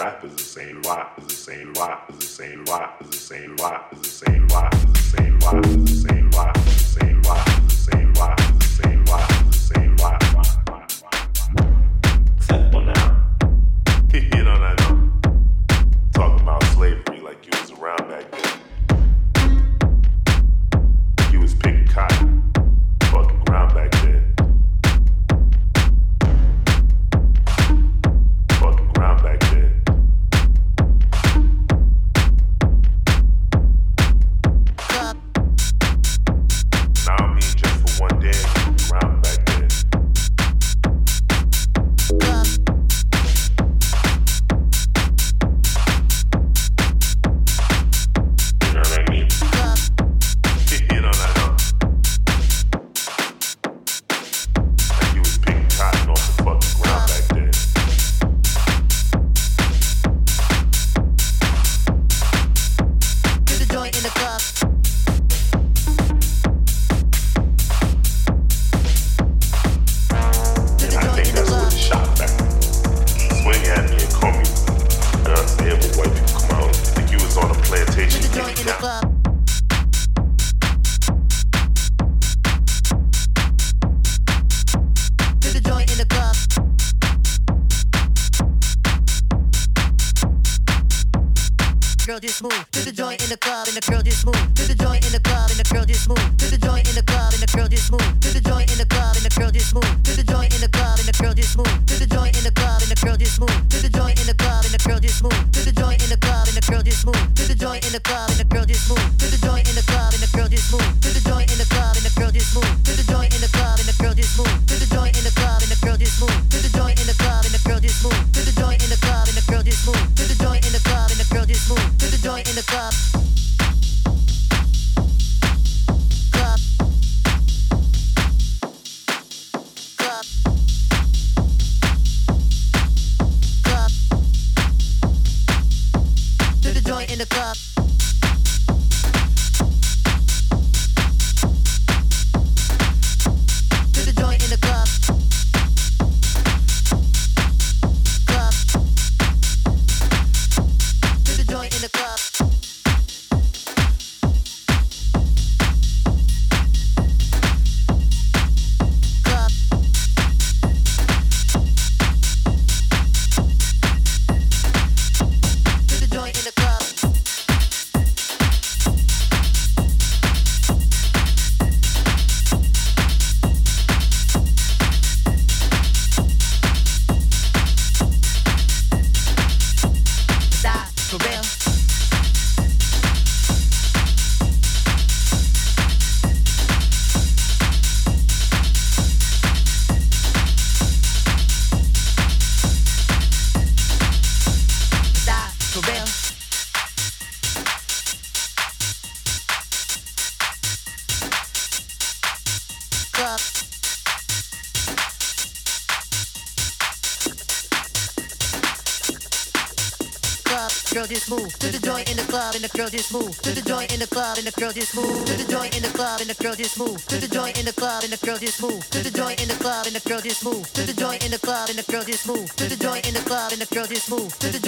rap is the same rap is the same rap is the same rap is the same rap is the same rap is the same rap is the same rap is the same. girl just move to the joint in the club and the girl just move to the joint in the club and the girl just move to the joint in the club and the girl just move to the joint in the club and the girl just move to the joint in the club and the girl just move to the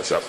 ich ab.